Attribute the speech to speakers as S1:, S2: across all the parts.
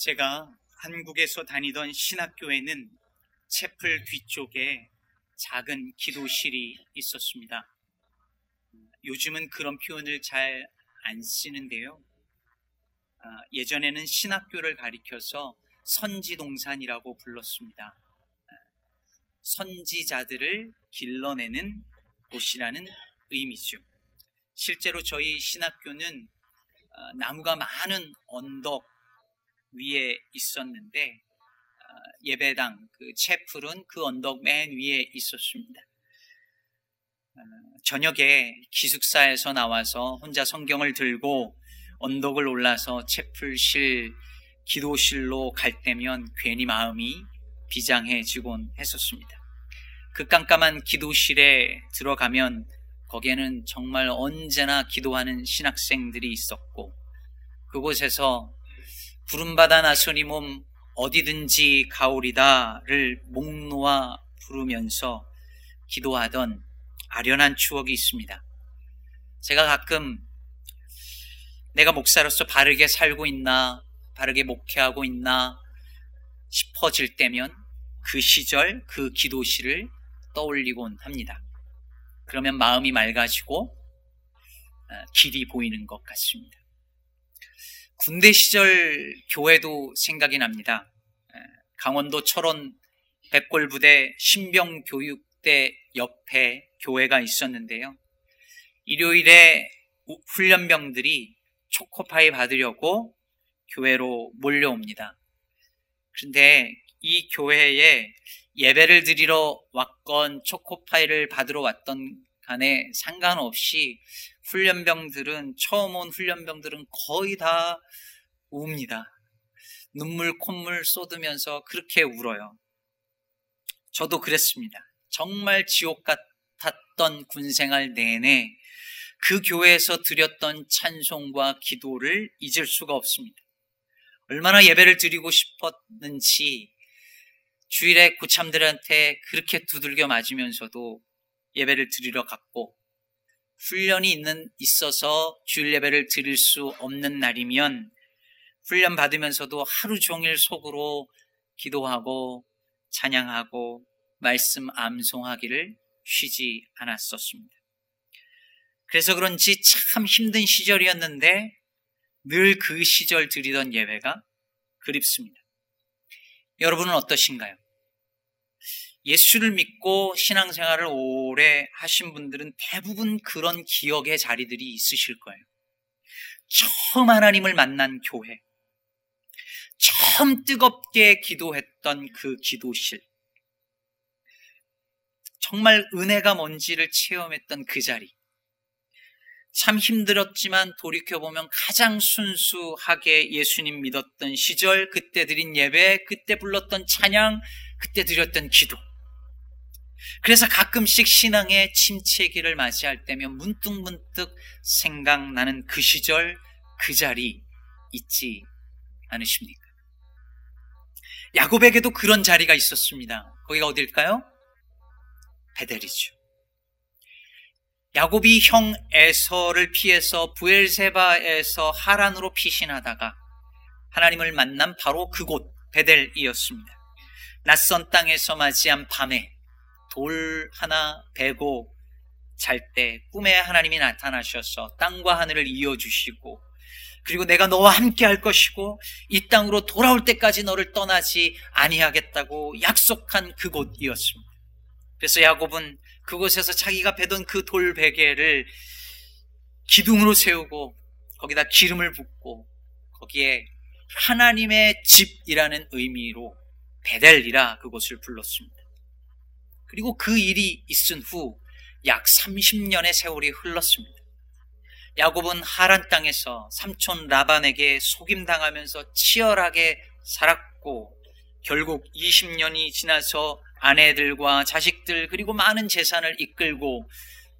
S1: 제가 한국에서 다니던 신학교에는 채플 뒤쪽에 작은 기도실이 있었습니다. 요즘은 그런 표현을 잘 안 쓰는데요. 아, 예전에는 신학교를 가리켜서 선지동산이라고 불렀습니다. 아, 선지자들을 길러내는 곳이라는 의미죠. 실제로 저희 신학교는 아, 나무가 많은 언덕 위에 있었는데 예배당 그 채플은 그 언덕 맨 위에 있었습니다. 저녁에 기숙사에서 나와서 혼자 성경을 들고 언덕을 올라서 채플실, 기도실로 갈 때면 괜히 마음이 비장해지곤 했었습니다. 그 깜깜한 기도실에 들어가면 거기에는 정말 언제나 기도하는 신학생들이 있었고 그곳에서 부름받아 나서니 몸 어디든지 가오리다를 목 놓아 부르면서 기도하던 아련한 추억이 있습니다. 제가 가끔 내가 목사로서 바르게 살고 있나, 바르게 목회하고 있나 싶어질 때면 그 시절, 그 기도실을 떠올리곤 합니다. 그러면 마음이 맑아지고 어, 길이 보이는 것 같습니다. 군대 시절 교회도 생각이 납니다. 강원도 철원 백골부대 신병교육대 옆에 교회가 있었는데요. 일요일에 훈련병들이 초코파이 받으려고 교회로 몰려옵니다. 그런데 이 교회에 예배를 드리러 왔건 초코파이를 받으러 왔던 간에 상관없이 훈련병들은 처음 온 훈련병들은 거의 다 웁니다. 눈물 콧물 쏟으면서 그렇게 울어요. 저도 그랬습니다. 정말 지옥 같았던 군생활 내내 그 교회에서 드렸던 찬송과 기도를 잊을 수가 없습니다. 얼마나 예배를 드리고 싶었는지 주일에 고참들한테 그렇게 두들겨 맞으면서도 예배를 드리러 갔고 훈련이 있는 있어서 주일 예배를 드릴 수 없는 날이면 훈련 받으면서도 하루 종일 속으로 기도하고 찬양하고 말씀 암송하기를 쉬지 않았었습니다. 그래서 그런지 참 힘든 시절이었는데 늘 그 시절 드리던 예배가 그립습니다. 여러분은 어떠신가요? 예수를 믿고 신앙생활을 오래 하신 분들은 대부분 그런 기억의 자리들이 있으실 거예요. 처음 하나님을 만난 교회, 처음 뜨겁게 기도했던 그 기도실, 정말 은혜가 뭔지를 체험했던 그 자리. 참 힘들었지만 돌이켜보면 가장 순수하게 예수님 믿었던 시절, 그때 드린 예배, 그때 불렀던 찬양, 그때 드렸던 기도. 그래서 가끔씩 신앙의 침체기를 맞이할 때면 문득문득 생각나는 그 시절, 그 자리 있지 않으십니까? 야곱에게도 그런 자리가 있었습니다. 거기가 어딜까요? 베델이죠. 야곱이 형 에서를 피해서 부엘세바에서 하란으로 피신하다가 하나님을 만난 바로 그곳 베델이었습니다. 낯선 땅에서 맞이한 밤에 돌 하나 베고 잘 때 꿈에 하나님이 나타나셔서 땅과 하늘을 이어주시고 그리고 내가 너와 함께 할 것이고 이 땅으로 돌아올 때까지 너를 떠나지 아니하겠다고 약속한 그곳이었습니다. 그래서 야곱은 그곳에서 자기가 베던 그 돌 베개를 기둥으로 세우고 거기다 기름을 붓고 거기에 하나님의 집이라는 의미로 베델이라 그곳을 불렀습니다. 그리고 그 일이 있은 후 약 30년의 세월이 흘렀습니다. 야곱은 하란 땅에서 삼촌 라반에게 속임당하면서 치열하게 살았고 결국 20년이 지나서 아내들과 자식들 그리고 많은 재산을 이끌고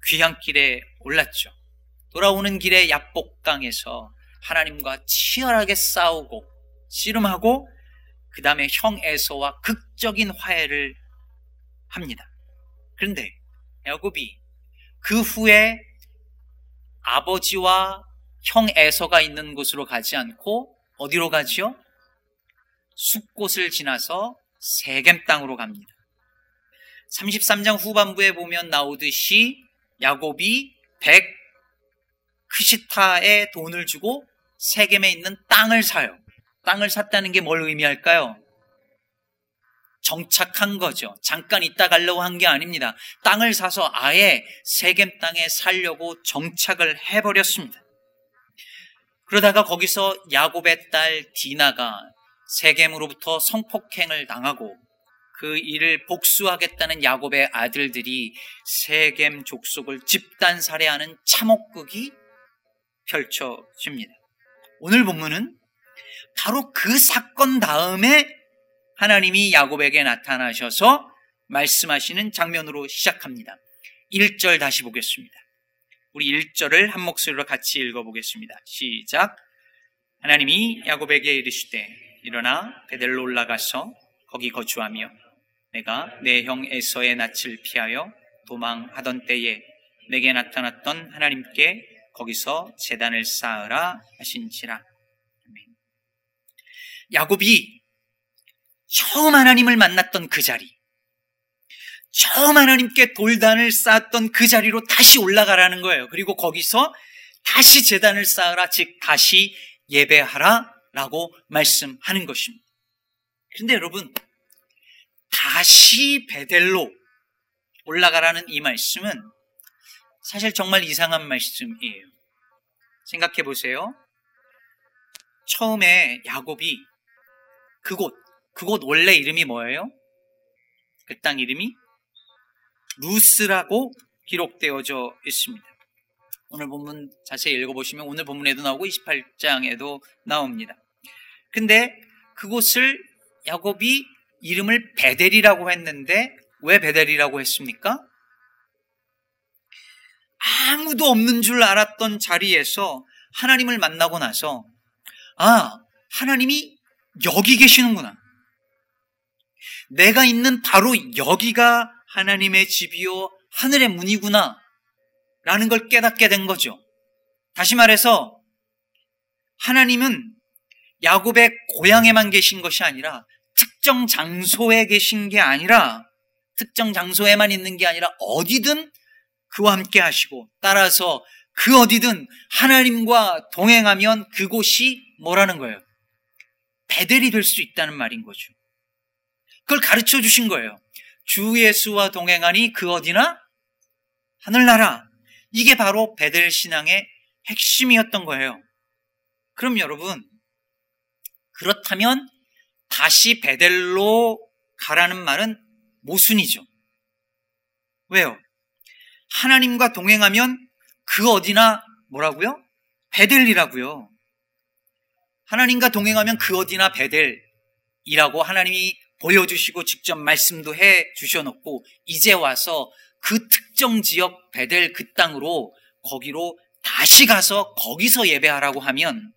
S1: 귀향길에 올랐죠. 돌아오는 길에 야복강에서 하나님과 치열하게 싸우고 씨름하고 그 다음에 형 에서와 극적인 화해를 합니다. 그런데 야곱이 그 후에 아버지와 형 에서가 있는 곳으로 가지 않고 어디로 가지요? 숲곳을 지나서 세겜 땅으로 갑니다. 33장 후반부에 보면 나오듯이 야곱이 100 크시타에 돈을 주고 세겜에 있는 땅을 사요. 땅을 샀다는 게 뭘 의미할까요? 정착한 거죠. 잠깐 있다 가려고 한 게 아닙니다. 땅을 사서 아예 세겜 땅에 살려고 정착을 해버렸습니다. 그러다가 거기서 야곱의 딸 디나가 세겜으로부터 성폭행을 당하고 그 일을 복수하겠다는 야곱의 아들들이 세겜 족속을 집단 살해하는 참혹극이 펼쳐집니다. 오늘 본문은 바로 그 사건 다음에 하나님이 야곱에게 나타나셔서 말씀하시는 장면으로 시작합니다. 1절 다시 보겠습니다. 우리 1절을 한 목소리로 같이 읽어보겠습니다. 시작. 하나님이 야곱에게 이르시되 일어나 베델로 올라가서 거기 거주하며 내가 내 형 에서의 낯을 피하여 도망하던 때에 내게 나타났던 하나님께 거기서 재단을 쌓으라 하신지라. 야곱이 처음 하나님을 만났던 그 자리, 처음 하나님께 돌단을 쌓았던 그 자리로 다시 올라가라는 거예요. 그리고 거기서 다시 재단을 쌓으라, 즉 다시 예배하라 라고 말씀하는 것입니다. 그런데 여러분, 다시 베델로 올라가라는 이 말씀은 사실 정말 이상한 말씀이에요. 생각해 보세요. 처음에 야곱이 그곳, 그곳 원래 이름이 뭐예요? 그 땅 이름이 루스라고 기록되어져 있습니다. 오늘 본문 자세히 읽어보시면 오늘 본문에도 나오고 28장에도 나옵니다. 근데 그곳을 야곱이 이름을 베델이라고 했는데 왜 베델이라고 했습니까? 아무도 없는 줄 알았던 자리에서 하나님을 만나고 나서 아, 하나님이 여기 계시는구나. 내가 있는 바로 여기가 하나님의 집이요 하늘의 문이구나. 라는 걸 깨닫게 된 거죠. 다시 말해서 하나님은 야곱의 고향에만 계신 것이 아니라 특정 장소에 계신 게 아니라 특정 장소에만 있는 게 아니라 어디든 그와 함께 하시고 따라서 그 어디든 하나님과 동행하면 그곳이 뭐라는 거예요? 베델이 될 수 있다는 말인 거죠. 그걸 가르쳐 주신 거예요. 주 예수와 동행하니 그 어디나 하늘나라. 이게 바로 베델 신앙의 핵심이었던 거예요. 그럼 여러분, 그렇다면 다시 베델로 가라는 말은 모순이죠. 왜요? 하나님과 동행하면 그 어디나 뭐라고요? 베델이라고요. 하나님과 동행하면 그 어디나 베델이라고 하나님이 보여주시고 직접 말씀도 해 주셔놓고 이제 와서 그 특정 지역 베델 그 땅으로 거기로 다시 가서 거기서 예배하라고 하면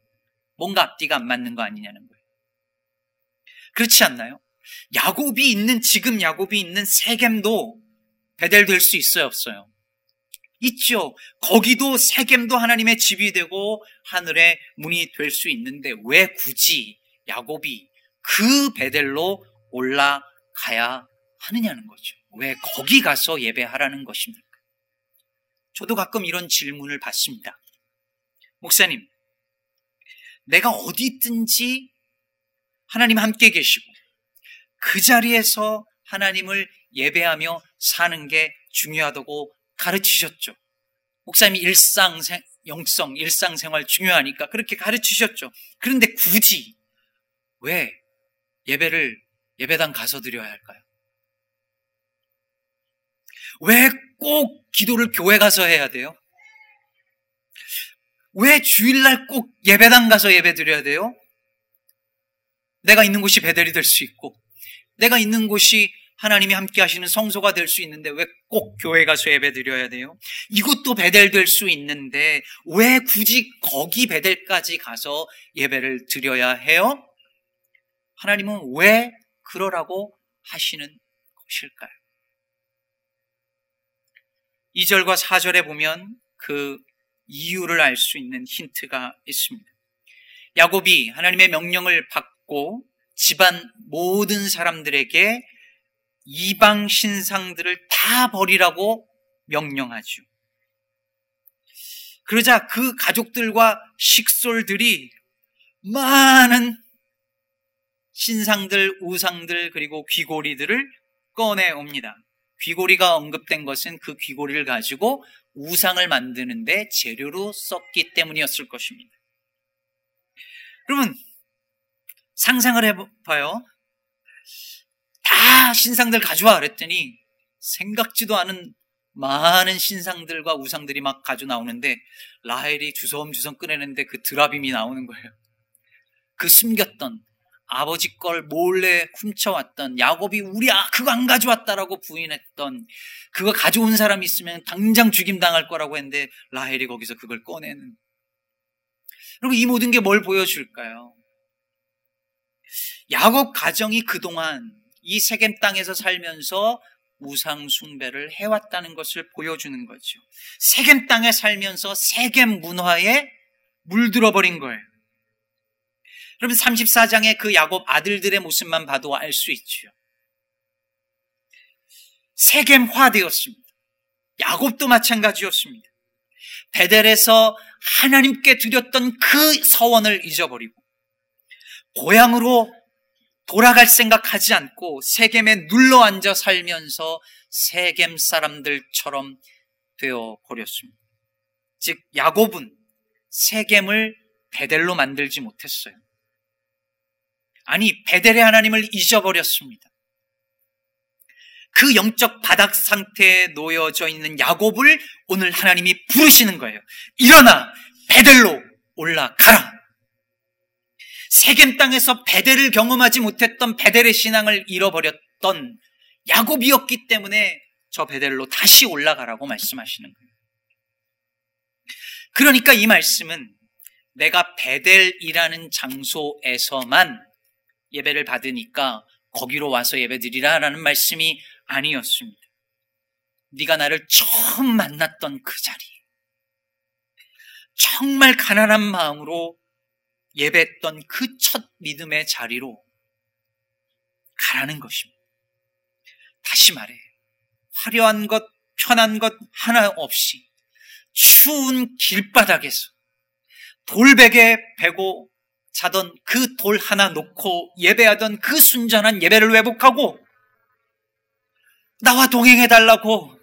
S1: 뭔가 앞뒤가 안 맞는 거 아니냐는 거예요. 그렇지 않나요? 야곱이 있는 지금 야곱이 있는 세겜도 베델 될 수 있어요, 없어요? 있죠. 거기도 세겜도 하나님의 집이 되고 하늘의 문이 될 수 있는데 왜 굳이 야곱이 그 베델로 올라가야 하느냐는 거죠. 왜 거기 가서 예배하라는 것입니까? 저도 가끔 이런 질문을 받습니다. 목사님, 내가 어디 있든지 하나님 함께 계시고 그 자리에서 하나님을 예배하며 사는 게 중요하다고 가르치셨죠. 목사님이 일상 영성, 일상생활 중요하니까 그렇게 가르치셨죠. 그런데 굳이 왜 예배를 예배당 가서 드려야 할까요? 왜 꼭 기도를 교회 가서 해야 돼요? 왜 주일날 꼭 예배당 가서 예배 드려야 돼요? 내가 있는 곳이 베델이 될 수 있고, 내가 있는 곳이 하나님이 함께 하시는 성소가 될 수 있는데 왜 꼭 교회 가서 예배 드려야 돼요? 이것도 베델 될수 있는데 왜 굳이 거기 베델까지 가서 예배를 드려야 해요? 하나님은 왜 그러라고 하시는 것일까요? 2절과 4절에 보면 그 이유를 알 수 있는 힌트가 있습니다. 야곱이 하나님의 명령을 받고 집안 모든 사람들에게 이방 신상들을 다 버리라고 명령하죠. 그러자 그 가족들과 식솔들이 많은 신상들, 우상들, 그리고 귀고리들을 꺼내 옵니다. 귀고리가 언급된 것은 그 귀고리를 가지고 우상을 만드는데 재료로 썼기 때문이었을 것입니다. 여러분, 상상을 해봐요. 다 신상들 가져와 그랬더니 생각지도 않은 많은 신상들과 우상들이 막 가져 나오는데 라헬이 주섬주섬 꺼내는데 그 드라빔이 나오는 거예요. 그 숨겼던 아버지 걸 몰래 훔쳐왔던 야곱이 우리 아 그거 안 가져왔다라고 부인했던 그거 가져온 사람이 있으면 당장 죽임 당할 거라고 했는데 라헬이 거기서 그걸 꺼내는 여러분 이 모든 게 뭘 보여줄까요? 야곱 가정이 그동안 이 세겜 땅에서 살면서 우상 숭배를 해왔다는 것을 보여주는 거죠. 세겜 땅에 살면서 세겜 문화에 물들어 버린 거예요. 여러분 34장의 그 야곱 아들들의 모습만 봐도 알 수 있죠. 세겜화되었습니다. 야곱도 마찬가지였습니다. 베델에서 하나님께 드렸던 그 서원을 잊어버리고 고향으로 돌아갈 생각하지 않고 세겜에 눌러 앉아 살면서 세겜 사람들처럼 되어 버렸습니다. 즉 야곱은 세겜을 베델로 만들지 못했어요. 아니 베델의 하나님을 잊어버렸습니다. 그 영적 바닥 상태에 놓여져 있는 야곱을 오늘 하나님이 부르시는 거예요. 일어나 베델로 올라가라. 세겜 땅에서 베델을 경험하지 못했던 베델의 신앙을 잃어버렸던 야곱이었기 때문에 저 베델로 다시 올라가라고 말씀하시는 거예요. 그러니까 이 말씀은 내가 베델이라는 장소에서만 예배를 받으니까 거기로 와서 예배드리라라는 말씀이 아니었습니다. 네가 나를 처음 만났던 그 자리. 정말 가난한 마음으로 예배했던 그 첫 믿음의 자리로 가라는 것입니다. 다시 말해. 화려한 것, 편한 것 하나 없이 추운 길바닥에서 돌베개 베고 자던 그 돌 하나 놓고 예배하던 그 순전한 예배를 회복하고 나와 동행해 달라고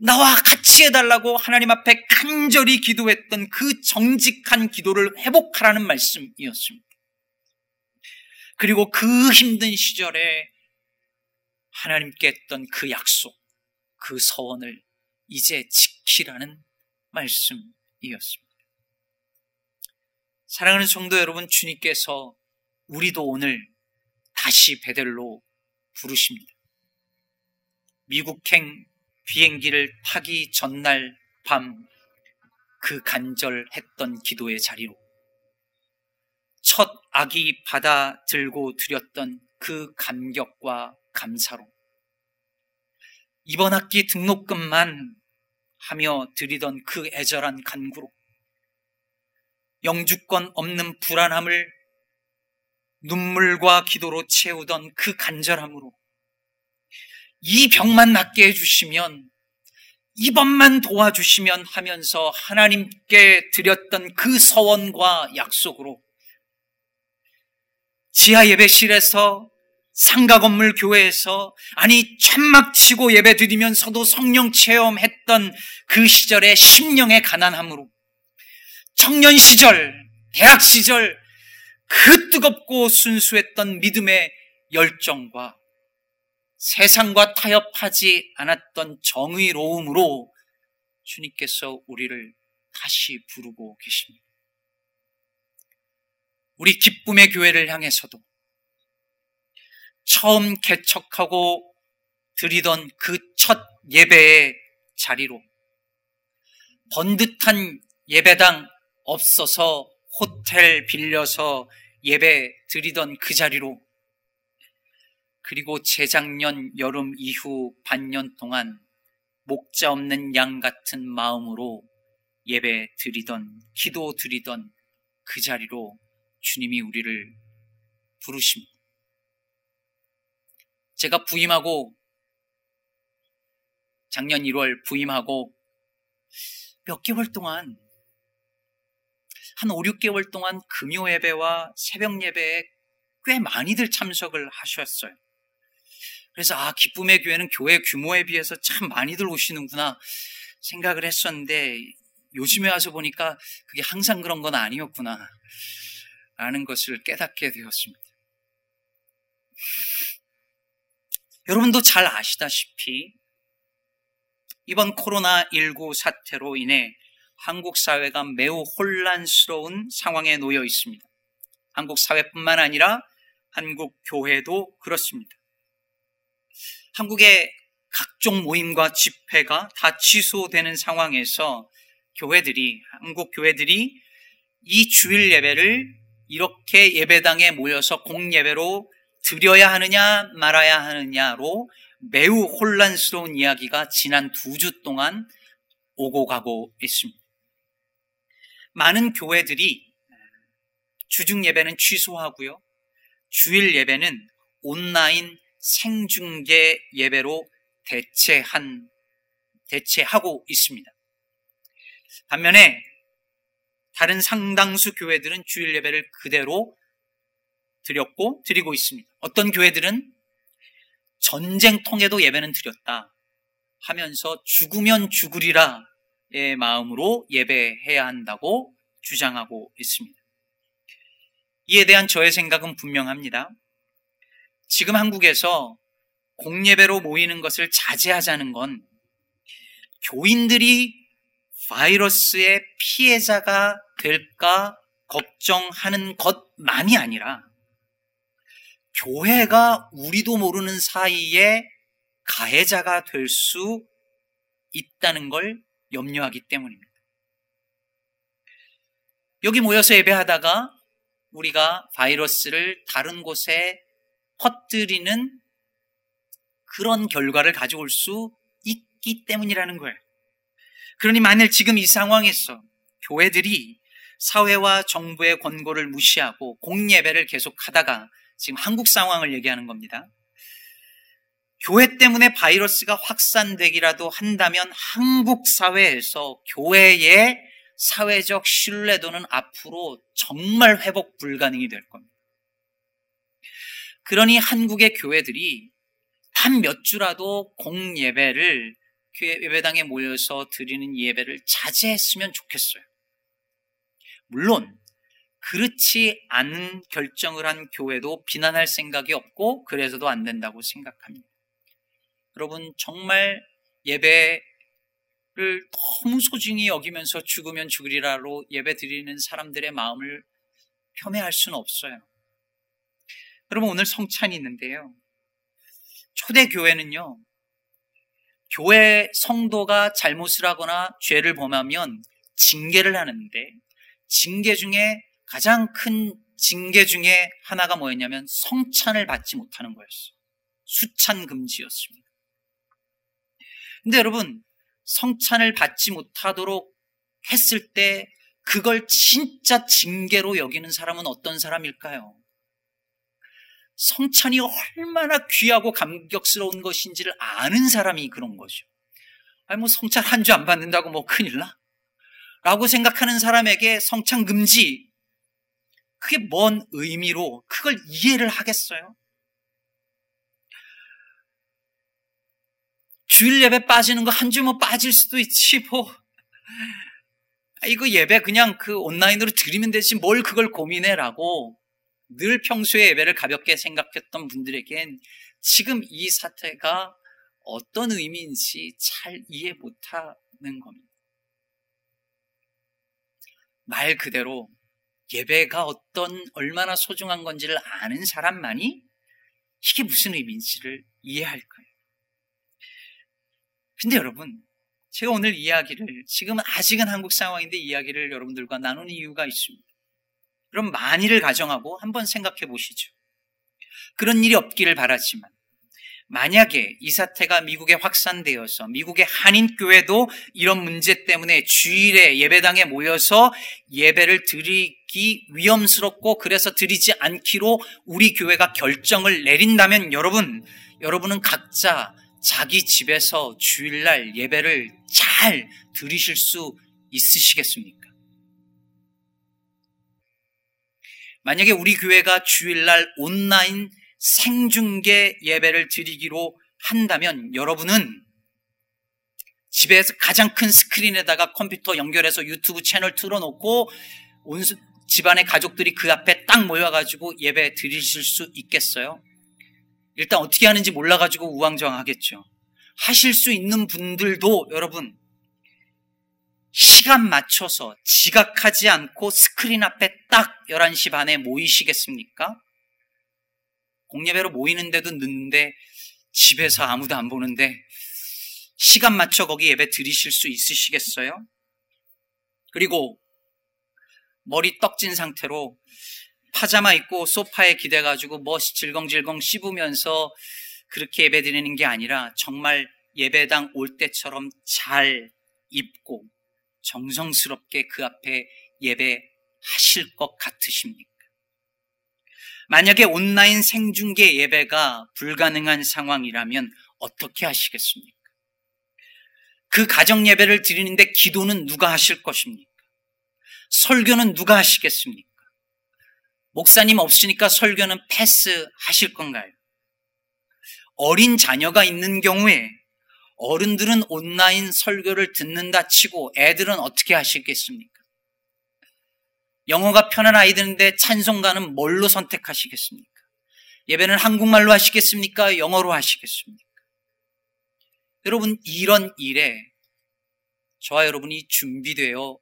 S1: 나와 같이 해달라고 하나님 앞에 간절히 기도했던 그 정직한 기도를 회복하라는 말씀이었습니다. 그리고 그 힘든 시절에 하나님께 했던 그 약속, 그 서원을 이제 지키라는 말씀이었습니다. 사랑하는 성도 여러분, 주님께서 우리도 오늘 다시 베델로 부르십니다. 미국행 비행기를 타기 전날 밤 그 간절했던 기도의 자리로 첫 아기 받아 들고 드렸던 그 감격과 감사로 이번 학기 등록금만 하며 드리던 그 애절한 간구로 영주권 없는 불안함을 눈물과 기도로 채우던 그 간절함으로 이 병만 낫게 해주시면 이번만 도와주시면 하면서 하나님께 드렸던 그 서원과 약속으로 지하 예배실에서 상가 건물 교회에서 아니 천막 치고 예배 드리면서도 성령 체험했던 그 시절의 심령의 가난함으로 청년 시절, 대학 시절 그 뜨겁고 순수했던 믿음의 열정과 세상과 타협하지 않았던 정의로움으로 주님께서 우리를 다시 부르고 계십니다. 우리 기쁨의 교회를 향해서도 처음 개척하고 드리던 그 첫 예배의 자리로 번듯한 예배당 없어서 호텔 빌려서 예배 드리던 그 자리로 그리고 재작년 여름 이후 반년 동안 목자 없는 양 같은 마음으로 예배 드리던, 기도 드리던 그 자리로 주님이 우리를 부르십니다. 제가 부임하고 작년 1월 부임하고 몇 개월 동안 한 5, 6개월 동안 금요 예배와 새벽 예배에 꽤 많이들 참석을 하셨어요. 그래서 아 기쁨의 교회는 교회 규모에 비해서 참 많이들 오시는구나 생각을 했었는데 요즘에 와서 보니까 그게 항상 그런 건 아니었구나 라는 것을 깨닫게 되었습니다. 여러분도 잘 아시다시피 이번 코로나19 사태로 인해 한국 사회가 매우 혼란스러운 상황에 놓여 있습니다. 한국 사회뿐만 아니라 한국 교회도 그렇습니다. 한국의 각종 모임과 집회가 다 취소되는 상황에서 교회들이, 한국 교회들이 이 주일 예배를 이렇게 예배당에 모여서 공예배로 드려야 하느냐 말아야 하느냐로 매우 혼란스러운 이야기가 지난 두 주 동안 오고 가고 있습니다. 많은 교회들이 주중 예배는 취소하고요. 주일 예배는 온라인 생중계 예배로 대체한, 대체하고 있습니다. 반면에 다른 상당수 교회들은 주일 예배를 그대로 드렸고 드리고 있습니다. 어떤 교회들은 전쟁통에도 예배는 드렸다 하면서 죽으면 죽으리라 의 마음으로 예배해야 한다고 주장하고 있습니다. 이에 대한 저의 생각은 분명합니다. 지금 한국에서 공예배로 모이는 것을 자제하자는 건 교인들이 바이러스의 피해자가 될까 걱정하는 것만이 아니라 교회가 우리도 모르는 사이에 가해자가 될 수 있다는 걸 염려하기 때문입니다. 여기 모여서 예배하다가 우리가 바이러스를 다른 곳에 퍼뜨리는 그런 결과를 가져올 수 있기 때문이라는 거예요. 그러니 만일 지금 이 상황에서 교회들이 사회와 정부의 권고를 무시하고 공예배를 계속하다가 지금 한국 상황을 얘기하는 겁니다. 교회 때문에 바이러스가 확산되기라도 한다면 한국 사회에서 교회의 사회적 신뢰도는 앞으로 정말 회복 불가능이 될 겁니다. 그러니 한국의 교회들이 단 몇 주라도 공예배를 교회 예배당에 모여서 드리는 예배를 자제했으면 좋겠어요. 물론 그렇지 않은 결정을 한 교회도 비난할 생각이 없고 그래서도 안 된다고 생각합니다. 여러분 정말 예배를 너무 소중히 여기면서 죽으면 죽으리라로 예배 드리는 사람들의 마음을 폄훼할 수는 없어요. 여러분 오늘 성찬이 있는데요. 초대 교회는요. 교회 성도가 잘못을 하거나 죄를 범하면 징계를 하는데 징계 중에 가장 큰 징계 중에 하나가 뭐였냐면 성찬을 받지 못하는 거였어요. 수찬 금지였습니다. 근데 여러분, 성찬을 받지 못하도록 했을 때 그걸 진짜 징계로 여기는 사람은 어떤 사람일까요? 성찬이 얼마나 귀하고 감격스러운 것인지를 아는 사람이 그런 거죠. 아니, 뭐 성찬 한 주 안 받는다고 뭐 큰일 나? 라고 생각하는 사람에게 성찬 금지. 그게 뭔 의미로 그걸 이해를 하겠어요? 주일 예배 빠지는 거 한주뭐 빠질 수도 있지, 뭐. 아, 이거 예배 그냥 그 온라인으로 드리면 되지 뭘 그걸 고민해라고 늘 평소에 예배를 가볍게 생각했던 분들에겐 지금 이 사태가 어떤 의미인지 잘 이해 못하는 겁니다. 말 그대로 예배가 어떤 얼마나 소중한 건지를 아는 사람만이 이게 무슨 의미인지를 이해할 거예요. 근데 여러분, 제가 오늘 이야기를 지금 아직은 한국 상황인데 이야기를 여러분들과 나누는 이유가 있습니다. 그럼 만일을 가정하고 한번 생각해 보시죠. 그런 일이 없기를 바라지만 만약에 이 사태가 미국에 확산되어서 미국의 한인교회도 이런 문제 때문에 주일에 예배당에 모여서 예배를 드리기 위험스럽고 그래서 드리지 않기로 우리 교회가 결정을 내린다면 여러분 여러분은 각자 자기 집에서 주일날 예배를 잘 들으실 수 있으시겠습니까? 만약에 우리 교회가 주일날 온라인 생중계 예배를 드리기로 한다면 여러분은 집에서 가장 큰 스크린에다가 컴퓨터 연결해서 유튜브 채널 틀어놓고 온 집안의 가족들이 그 앞에 딱 모여가지고 예배 드리실 수 있겠어요? 일단 어떻게 하는지 몰라가지고 우왕좌왕하겠죠. 하실 수 있는 분들도 여러분 시간 맞춰서 지각하지 않고 스크린 앞에 딱 11시 반에 모이시겠습니까? 공예배로 모이는데도 늦는데 집에서 아무도 안 보는데 시간 맞춰 거기 예배 드리실 수 있으시겠어요? 그리고 머리 떡진 상태로 파자마 입고 소파에 기대가지고 뭐 질겅질겅 씹으면서 그렇게 예배 드리는 게 아니라 정말 예배당 올 때처럼 잘 입고 정성스럽게 그 앞에 예배하실 것 같으십니까? 만약에 온라인 생중계 예배가 불가능한 상황이라면 어떻게 하시겠습니까? 그 가정 예배를 드리는데 기도는 누가 하실 것입니까? 설교는 누가 하시겠습니까? 목사님 없으니까 설교는 패스 하실 건가요? 어린 자녀가 있는 경우에 어른들은 온라인 설교를 듣는다 치고 애들은 어떻게 하시겠습니까? 영어가 편한 아이들인데 찬송가는 뭘로 선택하시겠습니까? 예배는 한국말로 하시겠습니까? 영어로 하시겠습니까? 여러분, 이런 일에 저와 여러분이 준비되어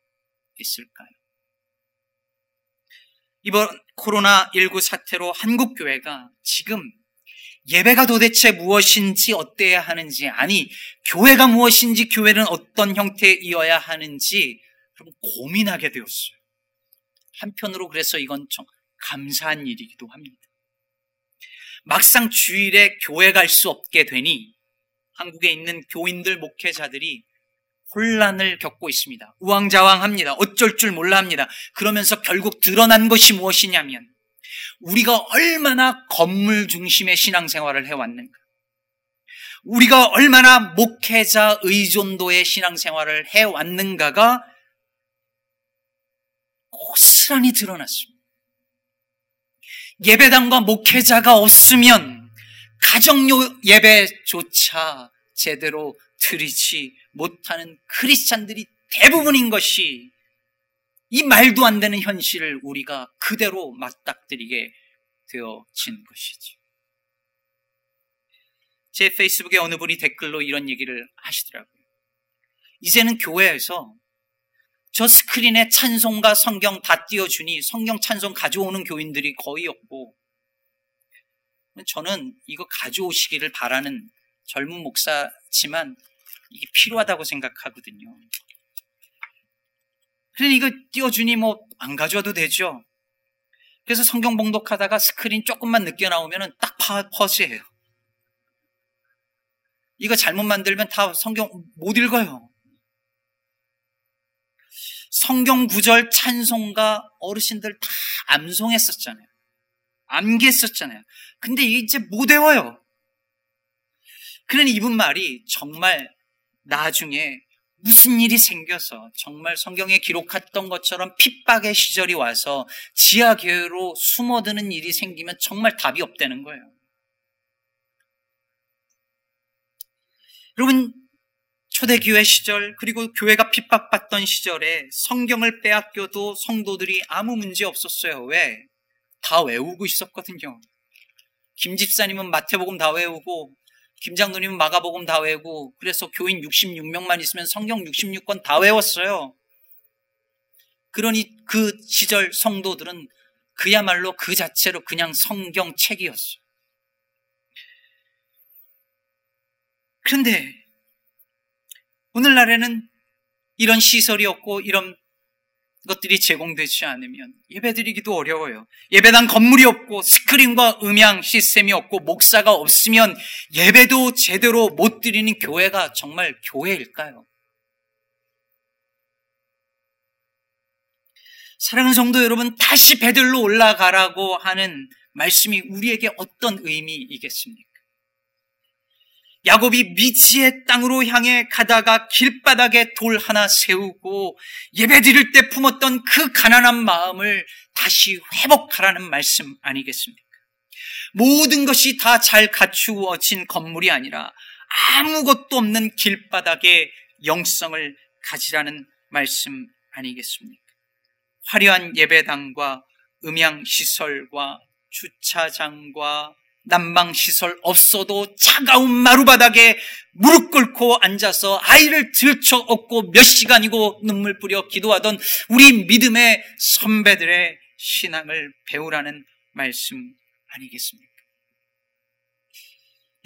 S1: 있을까요? 이번 코로나19 사태로 한국교회가 지금 예배가 도대체 무엇인지 어때야 하는지, 아니, 교회가 무엇인지, 교회는 어떤 형태이어야 하는지, 고민하게 되었어요. 한편으로 그래서 이건 좀 감사한 일이기도 합니다. 막상 주일에 교회 갈 수 없게 되니 한국에 있는 교인들, 목회자들이 혼란을 겪고 있습니다. 우왕좌왕합니다. 어쩔 줄 몰라 합니다. 그러면서 결국 드러난 것이 무엇이냐면 우리가 얼마나 건물 중심의 신앙생활을 해왔는가. 우리가 얼마나 목회자 의존도의 신앙생활을 해왔는가가 고스란히 드러났습니다. 예배당과 목회자가 없으면 가정 예배조차 제대로 드리지 못하는 크리스찬들이 대부분인 것이 이 말도 안 되는 현실을 우리가 그대로 맞닥뜨리게 되어진 것이죠. 제 페이스북에 어느 분이 댓글로 이런 얘기를 하시더라고요. 이제는 교회에서 저 스크린에 찬송과 성경 다 띄워주니 성경 찬송 가져오는 교인들이 거의 없고 저는 이거 가져오시기를 바라는 젊은 목사지만 이게 필요하다고 생각하거든요. 그러니 이거 띄워주니 뭐 안 가져와도 되죠. 그래서 성경 봉독하다가 스크린 조금만 늦게 나오면 딱 퍼즈예요. 이거 잘못 만들면 다 성경 못 읽어요. 성경 구절 찬송가 어르신들 다 암송했었잖아요. 암기했었잖아요. 근데 이제 못 외워요. 그러니 이분 말이 정말 나중에 무슨 일이 생겨서 정말 성경에 기록했던 것처럼 핍박의 시절이 와서 지하교회로 숨어드는 일이 생기면 정말 답이 없다는 거예요. 여러분, 초대교회 시절, 그리고 교회가 핍박받던 시절에 성경을 빼앗겨도 성도들이 아무 문제 없었어요. 왜? 다 외우고 있었거든요. 김 집사님은 마태복음 다 외우고, 김장로님은 마가복음 다 외우고, 그래서 교인 66명만 있으면 성경 66권 다 외웠어요. 그러니 그 시절 성도들은 그야말로 그 자체로 그냥 성경책이었어요. 그런데 오늘날에는 이런 시설이 없고 이런 것들이 제공되지 않으면 예배드리기도 어려워요. 예배당 건물이 없고 스크린과 음향 시스템이 없고 목사가 없으면 예배도 제대로 못 드리는 교회가 정말 교회일까요? 사랑하는 성도 여러분, 다시 배들로 올라가라고 하는 말씀이 우리에게 어떤 의미이겠습니까? 야곱이 미지의 땅으로 향해 가다가 길바닥에 돌 하나 세우고 예배 드릴 때 품었던 그 가난한 마음을 다시 회복하라는 말씀 아니겠습니까? 모든 것이 다 잘 갖추어진 건물이 아니라 아무것도 없는 길바닥에 영성을 가지라는 말씀 아니겠습니까? 화려한 예배당과 음향시설과 주차장과 난방 시설 없어도 차가운 마루바닥에 무릎 꿇고 앉아서 아이를 들쳐 업고 몇 시간이고 눈물 뿌려 기도하던 우리 믿음의 선배들의 신앙을 배우라는 말씀 아니겠습니까?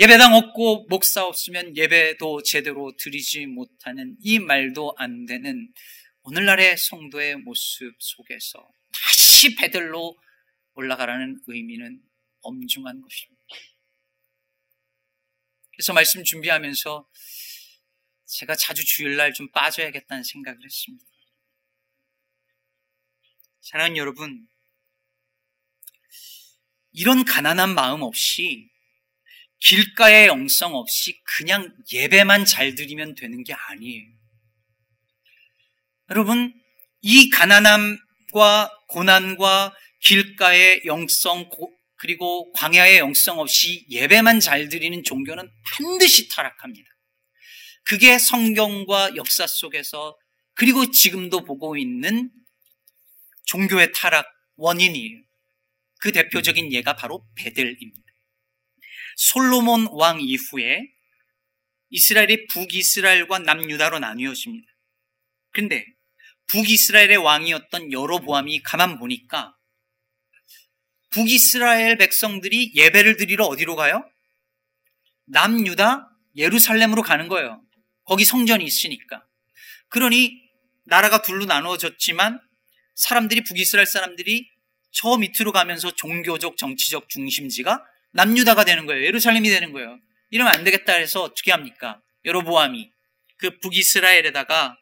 S1: 예배당 없고 목사 없으면 예배도 제대로 드리지 못하는 이 말도 안 되는 오늘날의 성도의 모습 속에서 다시 베들로 올라가라는 의미는 엄중한 것입니다. 그래서 말씀 준비하면서 제가 자주 주일날 좀 빠져야겠다는 생각을 했습니다. 사랑하는 여러분, 이런 가난한 마음 없이 길가의 영성 없이 그냥 예배만 잘 드리면 되는 게 아니에요. 여러분, 이 가난함과 고난과 길가의 영성 그리고 광야의 영성 없이 예배만 잘 드리는 종교는 반드시 타락합니다. 그게 성경과 역사 속에서 그리고 지금도 보고 있는 종교의 타락 원인이에요. 그 대표적인 예가 바로 베델입니다. 솔로몬 왕 이후에 이스라엘이 북이스라엘과 남유다로 나뉘어집니다. 근데 북이스라엘의 왕이었던 여로보암이 가만 보니까 북이스라엘 백성들이 예배를 드리러 어디로 가요? 남유다 예루살렘으로 가는 거예요. 거기 성전이 있으니까. 그러니 나라가 둘로 나누어졌지만 사람들이 북이스라엘 사람들이 저 밑으로 가면서 종교적 정치적 중심지가 남유다가 되는 거예요. 예루살렘이 되는 거예요. 이러면 안 되겠다 해서 어떻게 합니까? 여로보암이 그 북이스라엘에다가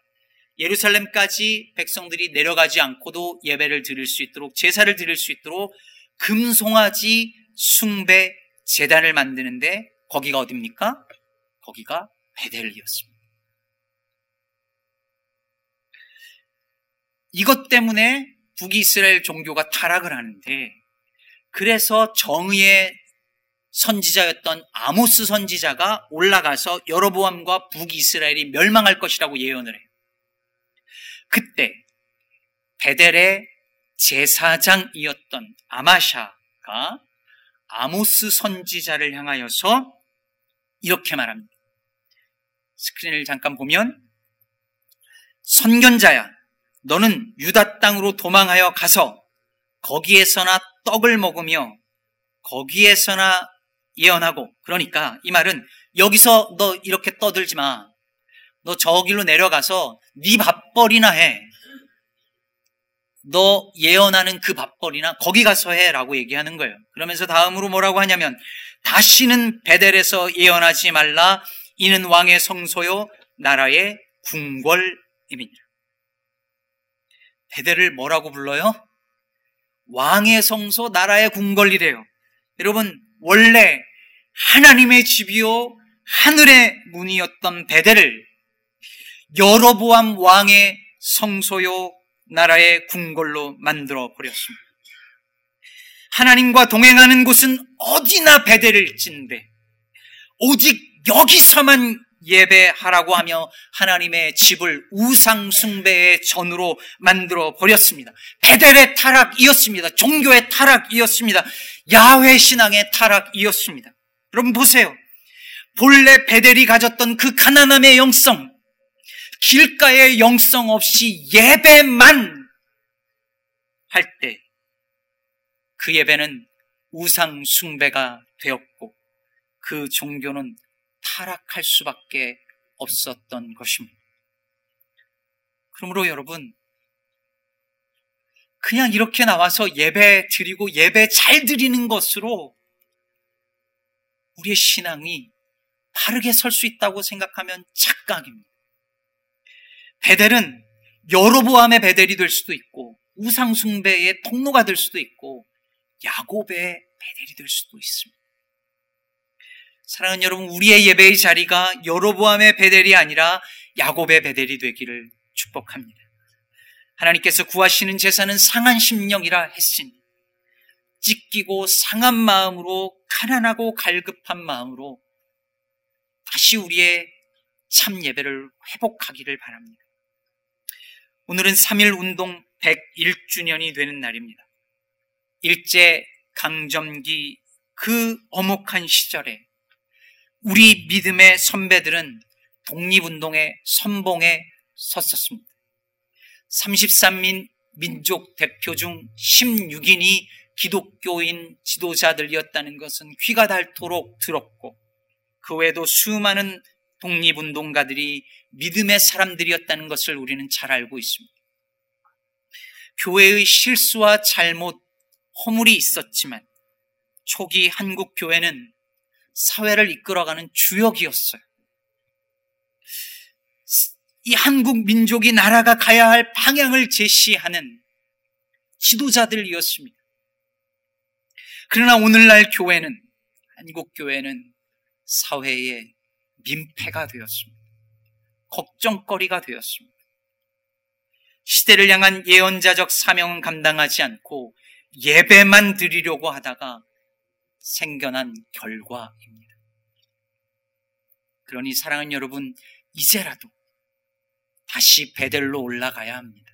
S1: 예루살렘까지 백성들이 내려가지 않고도 예배를 드릴 수 있도록 제사를 드릴 수 있도록 금송아지 숭배 재단을 만드는데 거기가 어딥니까? 거기가 베델이었습니다. 이것 때문에 북이스라엘 종교가 타락을 하는데 그래서 정의의 선지자였던 아모스 선지자가 올라가서 여로보암과 북이스라엘이 멸망할 것이라고 예언을 해요. 그때 베델의 제사장이었던 아마샤가 아모스 선지자를 향하여서 이렇게 말합니다. 스크린을 잠깐 보면 선견자야 너는 유다 땅으로 도망하여 가서 거기에서나 떡을 먹으며 거기에서나 예언하고 그러니까 이 말은 여기서 너 이렇게 떠들지 마. 너 저 길로 내려가서 네 밥벌이나 해. 너 예언하는 그 밥벌이나 거기 가서 해라고 얘기하는 거예요. 그러면서 다음으로 뭐라고 하냐면 다시는 베델에서 예언하지 말라 이는 왕의 성소요 나라의 궁궐임이니라. 베델을 뭐라고 불러요? 왕의 성소 나라의 궁궐이래요. 여러분 원래 하나님의 집이요 하늘의 문이었던 베델을 여로보암 왕의 성소요 나라의 궁궐로 만들어 버렸습니다. 하나님과 동행하는 곳은 어디나 베델일진데 오직 여기서만 예배하라고 하며 하나님의 집을 우상 숭배의 전으로 만들어 버렸습니다. 베델의 타락이었습니다. 종교의 타락이었습니다. 야훼 신앙의 타락이었습니다. 여러분 보세요. 본래 베델이 가졌던 그 가난함의 영성, 길가의 영성 없이 예배만 할 때 그 예배는 우상 숭배가 되었고 그 종교는 타락할 수밖에 없었던 것입니다. 그러므로 여러분 그냥 이렇게 나와서 예배 드리고 예배 잘 드리는 것으로 우리의 신앙이 바르게 설 수 있다고 생각하면 착각입니다. 베델은 여로보암의 베델이 될 수도 있고 우상 숭배의 통로가 될 수도 있고 야곱의 베델이 될 수도 있습니다. 사랑하는 여러분, 우리의 예배의 자리가 여로보암의 베델이 아니라 야곱의 베델이 되기를 축복합니다. 하나님께서 구하시는 제사는 상한 심령이라 했으니 찢기고 상한 마음으로 가난하고 갈급한 마음으로 다시 우리의 참 예배를 회복하기를 바랍니다. 오늘은 3일 운동 101주년이 되는 날입니다. 일제 강점기 그 어목한 시절에 우리 믿음의 선배들은 독립운동의 선봉에 섰었습니다. 33민 민족 대표 중 16인이 기독교인 지도자들이었다는 것은 귀가 닳도록 들었고 그 외에도 수많은 독립운동가들이 믿음의 사람들이었다는 것을 우리는 잘 알고 있습니다. 교회의 실수와 잘못, 허물이 있었지만 초기 한국 교회는 사회를 이끌어가는 주역이었어요. 이 한국 민족이 나라가 가야 할 방향을 제시하는 지도자들이었습니다. 그러나 오늘날 교회는, 한국 교회는 사회의 민폐가 되었습니다. 걱정거리가 되었습니다. 시대를 향한 예언자적 사명은 감당하지 않고 예배만 드리려고 하다가 생겨난 결과입니다. 그러니 사랑하는 여러분, 이제라도 다시 베델로 올라가야 합니다.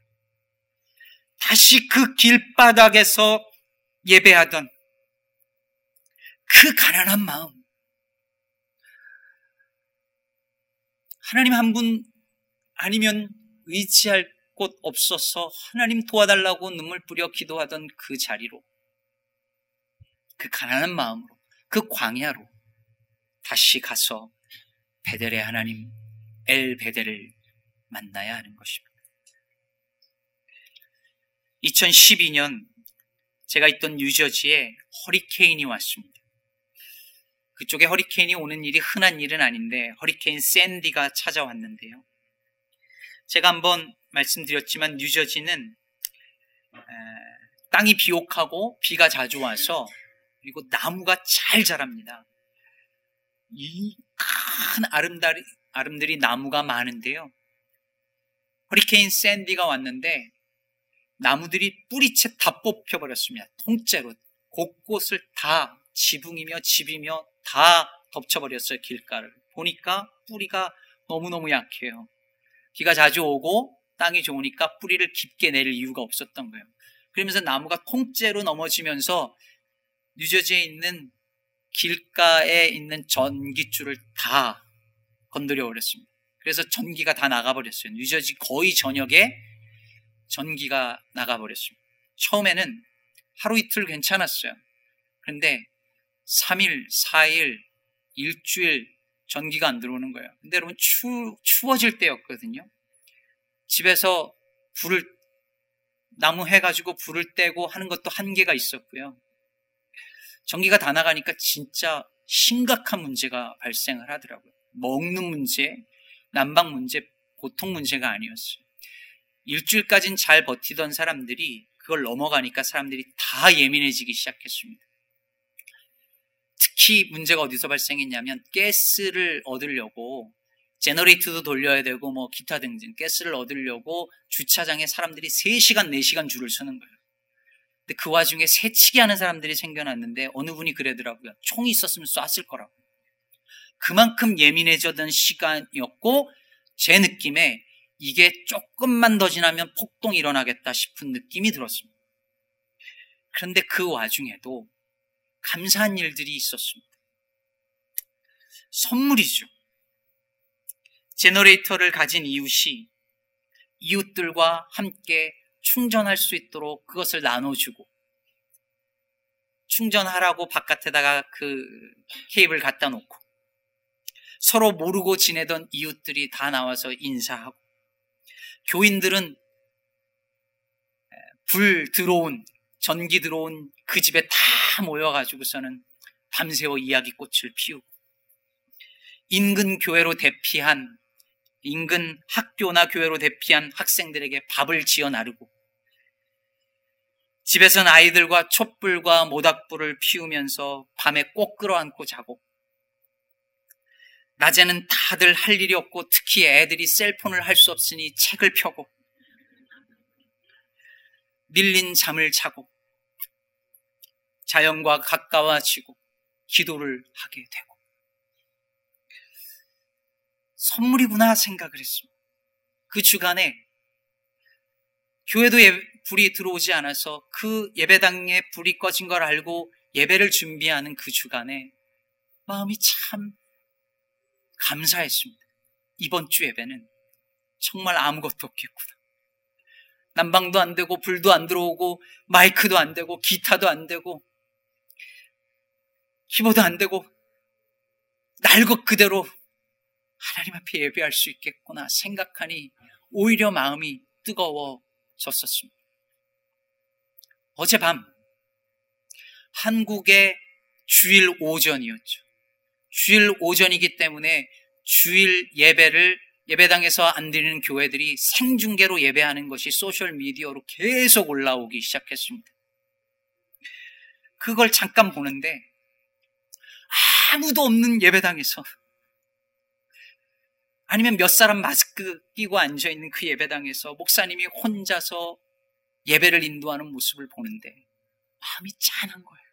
S1: 다시 그 길바닥에서 예배하던 그 가난한 마음. 하나님 한 분 아니면 의지할 곳 없어서 하나님 도와달라고 눈물 뿌려 기도하던 그 자리로 그 가난한 마음으로 그 광야로 다시 가서 베델의 하나님 엘 베델을 만나야 하는 것입니다. 2012년 제가 있던 뉴저지에 허리케인이 왔습니다. 그쪽에 허리케인이 오는 일이 흔한 일은 아닌데 허리케인 샌디가 찾아왔는데요. 제가 한번 말씀드렸지만 뉴저지는 땅이 비옥하고 비가 자주 와서 그리고 나무가 잘 자랍니다. 이 큰 아름다리, 아름들이 나무가 많은데요. 허리케인 샌디가 왔는데 나무들이 뿌리채 다 뽑혀버렸습니다. 통째로 곳곳을 다 지붕이며 집이며 다 덮쳐버렸어요, 길가를. 보니까 뿌리가 너무너무 약해요. 비가 자주 오고 땅이 좋으니까 뿌리를 깊게 내릴 이유가 없었던 거예요. 그러면서 나무가 통째로 넘어지면서 뉴저지에 있는 길가에 있는 전기줄을 다 건드려 버렸습니다. 그래서 전기가 다 나가버렸어요. 뉴저지 거의 저녁에 전기가 나가버렸습니다. 처음에는 하루 이틀 괜찮았어요. 그런데 3일, 4일, 일주일 전기가 안 들어오는 거예요. 근데 여러분 추, 추워질 때였거든요. 집에서 불을 나무 해가지고 불을 떼고 하는 것도 한계가 있었고요. 전기가 다 나가니까 진짜 심각한 문제가 발생을 하더라고요. 먹는 문제, 난방 문제, 보통 문제가 아니었어요. 일주일까지는 잘 버티던 사람들이 그걸 넘어가니까 사람들이 다 예민해지기 시작했습니다. 특히 문제가 어디서 발생했냐면 가스를 얻으려고 제너레이터도 돌려야 되고 뭐 기타 등등 가스를 얻으려고 주차장에 사람들이 3시간, 4시간 줄을 서는 거예요. 근데 그 와중에 새치기 하는 사람들이 생겨났는데 어느 분이 그러더라고요. 총이 있었으면 쐈을 거라고. 그만큼 예민해졌던 시간이었고 제 느낌에 이게 조금만 더 지나면 폭동이 일어나겠다 싶은 느낌이 들었습니다. 그런데 그 와중에도 감사한 일들이 있었습니다. 선물이죠. generator를 가진 이웃이 이웃들과 함께 충전할 수 있도록 그것을 나눠주고 충전하라고 바깥에다가 그 케이블 갖다 놓고 서로 모르고 지내던 이웃들이 다 나와서 인사하고 교인들은 불 들어온 전기 들어온 그 집에 다 모여가지고서는 밤새워 이야기꽃을 피우고 인근 교회로 대피한 인근 학교나 교회로 대피한 학생들에게 밥을 지어 나르고 집에선 아이들과 촛불과 모닥불을 피우면서 밤에 꼭 끌어안고 자고 낮에는 다들 할 일이 없고 특히 애들이 셀폰을 할 수 없으니 책을 펴고 밀린 잠을 자고 자연과 가까워지고 기도를 하게 되고 선물이구나 생각을 했습니다. 그 주간에 교회도 예, 불이 들어오지 않아서 그 예배당에 불이 꺼진 걸 알고 예배를 준비하는 그 주간에 마음이 참 감사했습니다. 이번 주 예배는 정말 아무것도 없겠구나. 난방도 안 되고 불도 안 들어오고 마이크도 안 되고 기타도 안 되고 키보드 안 되고 날 것 그대로 하나님 앞에 예배할 수 있겠구나 생각하니 오히려 마음이 뜨거워졌었습니다. 어젯밤 한국의 주일 오전이었죠. 주일 오전이기 때문에 주일 예배를 예배당에서 안 드리는 교회들이 생중계로 예배하는 것이 소셜 미디어로 계속 올라오기 시작했습니다. 그걸 잠깐 보는데 아무도 없는 예배당에서 아니면 몇 사람 마스크 끼고 앉아 있는 그 예배당에서 목사님이 혼자서 예배를 인도하는 모습을 보는데 마음이 짠한 거예요.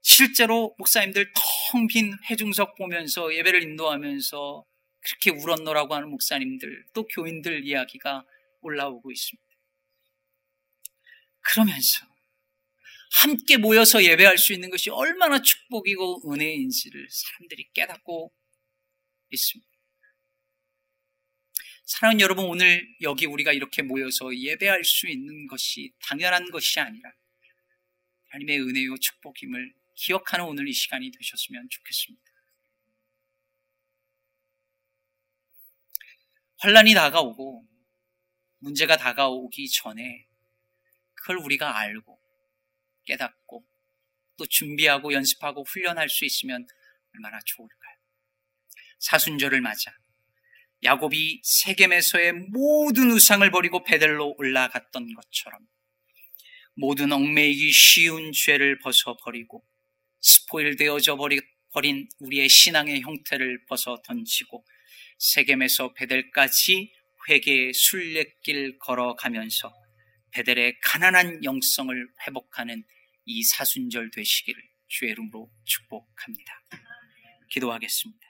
S1: 실제로 목사님들 텅 빈 회중석 보면서 예배를 인도하면서 그렇게 울었노라고 하는 목사님들 또 교인들 이야기가 올라오고 있습니다. 그러면서 함께 모여서 예배할 수 있는 것이 얼마나 축복이고 은혜인지를 사람들이 깨닫고 있습니다. 사랑하는 여러분, 오늘 여기 우리가 이렇게 모여서 예배할 수 있는 것이 당연한 것이 아니라 하나님의 은혜요 축복임을 기억하는 오늘 이 시간이 되셨으면 좋겠습니다. 환란이 다가오고 문제가 다가오기 전에 그걸 우리가 알고 깨닫고 또 준비하고 연습하고 훈련할 수 있으면 얼마나 좋을까요? 사순절을 맞아 야곱이 세겜에서의 모든 우상을 버리고 베델로 올라갔던 것처럼 모든 얽매이기 쉬운 죄를 벗어버리고 스포일 되어져 버린 우리의 신앙의 형태를 벗어 던지고 세겜에서 베델까지 회개의 순례길 걸어가면서 베델의 가난한 영성을 회복하는 이 사순절 되시기를 주의 이름으로 축복합니다. 기도하겠습니다.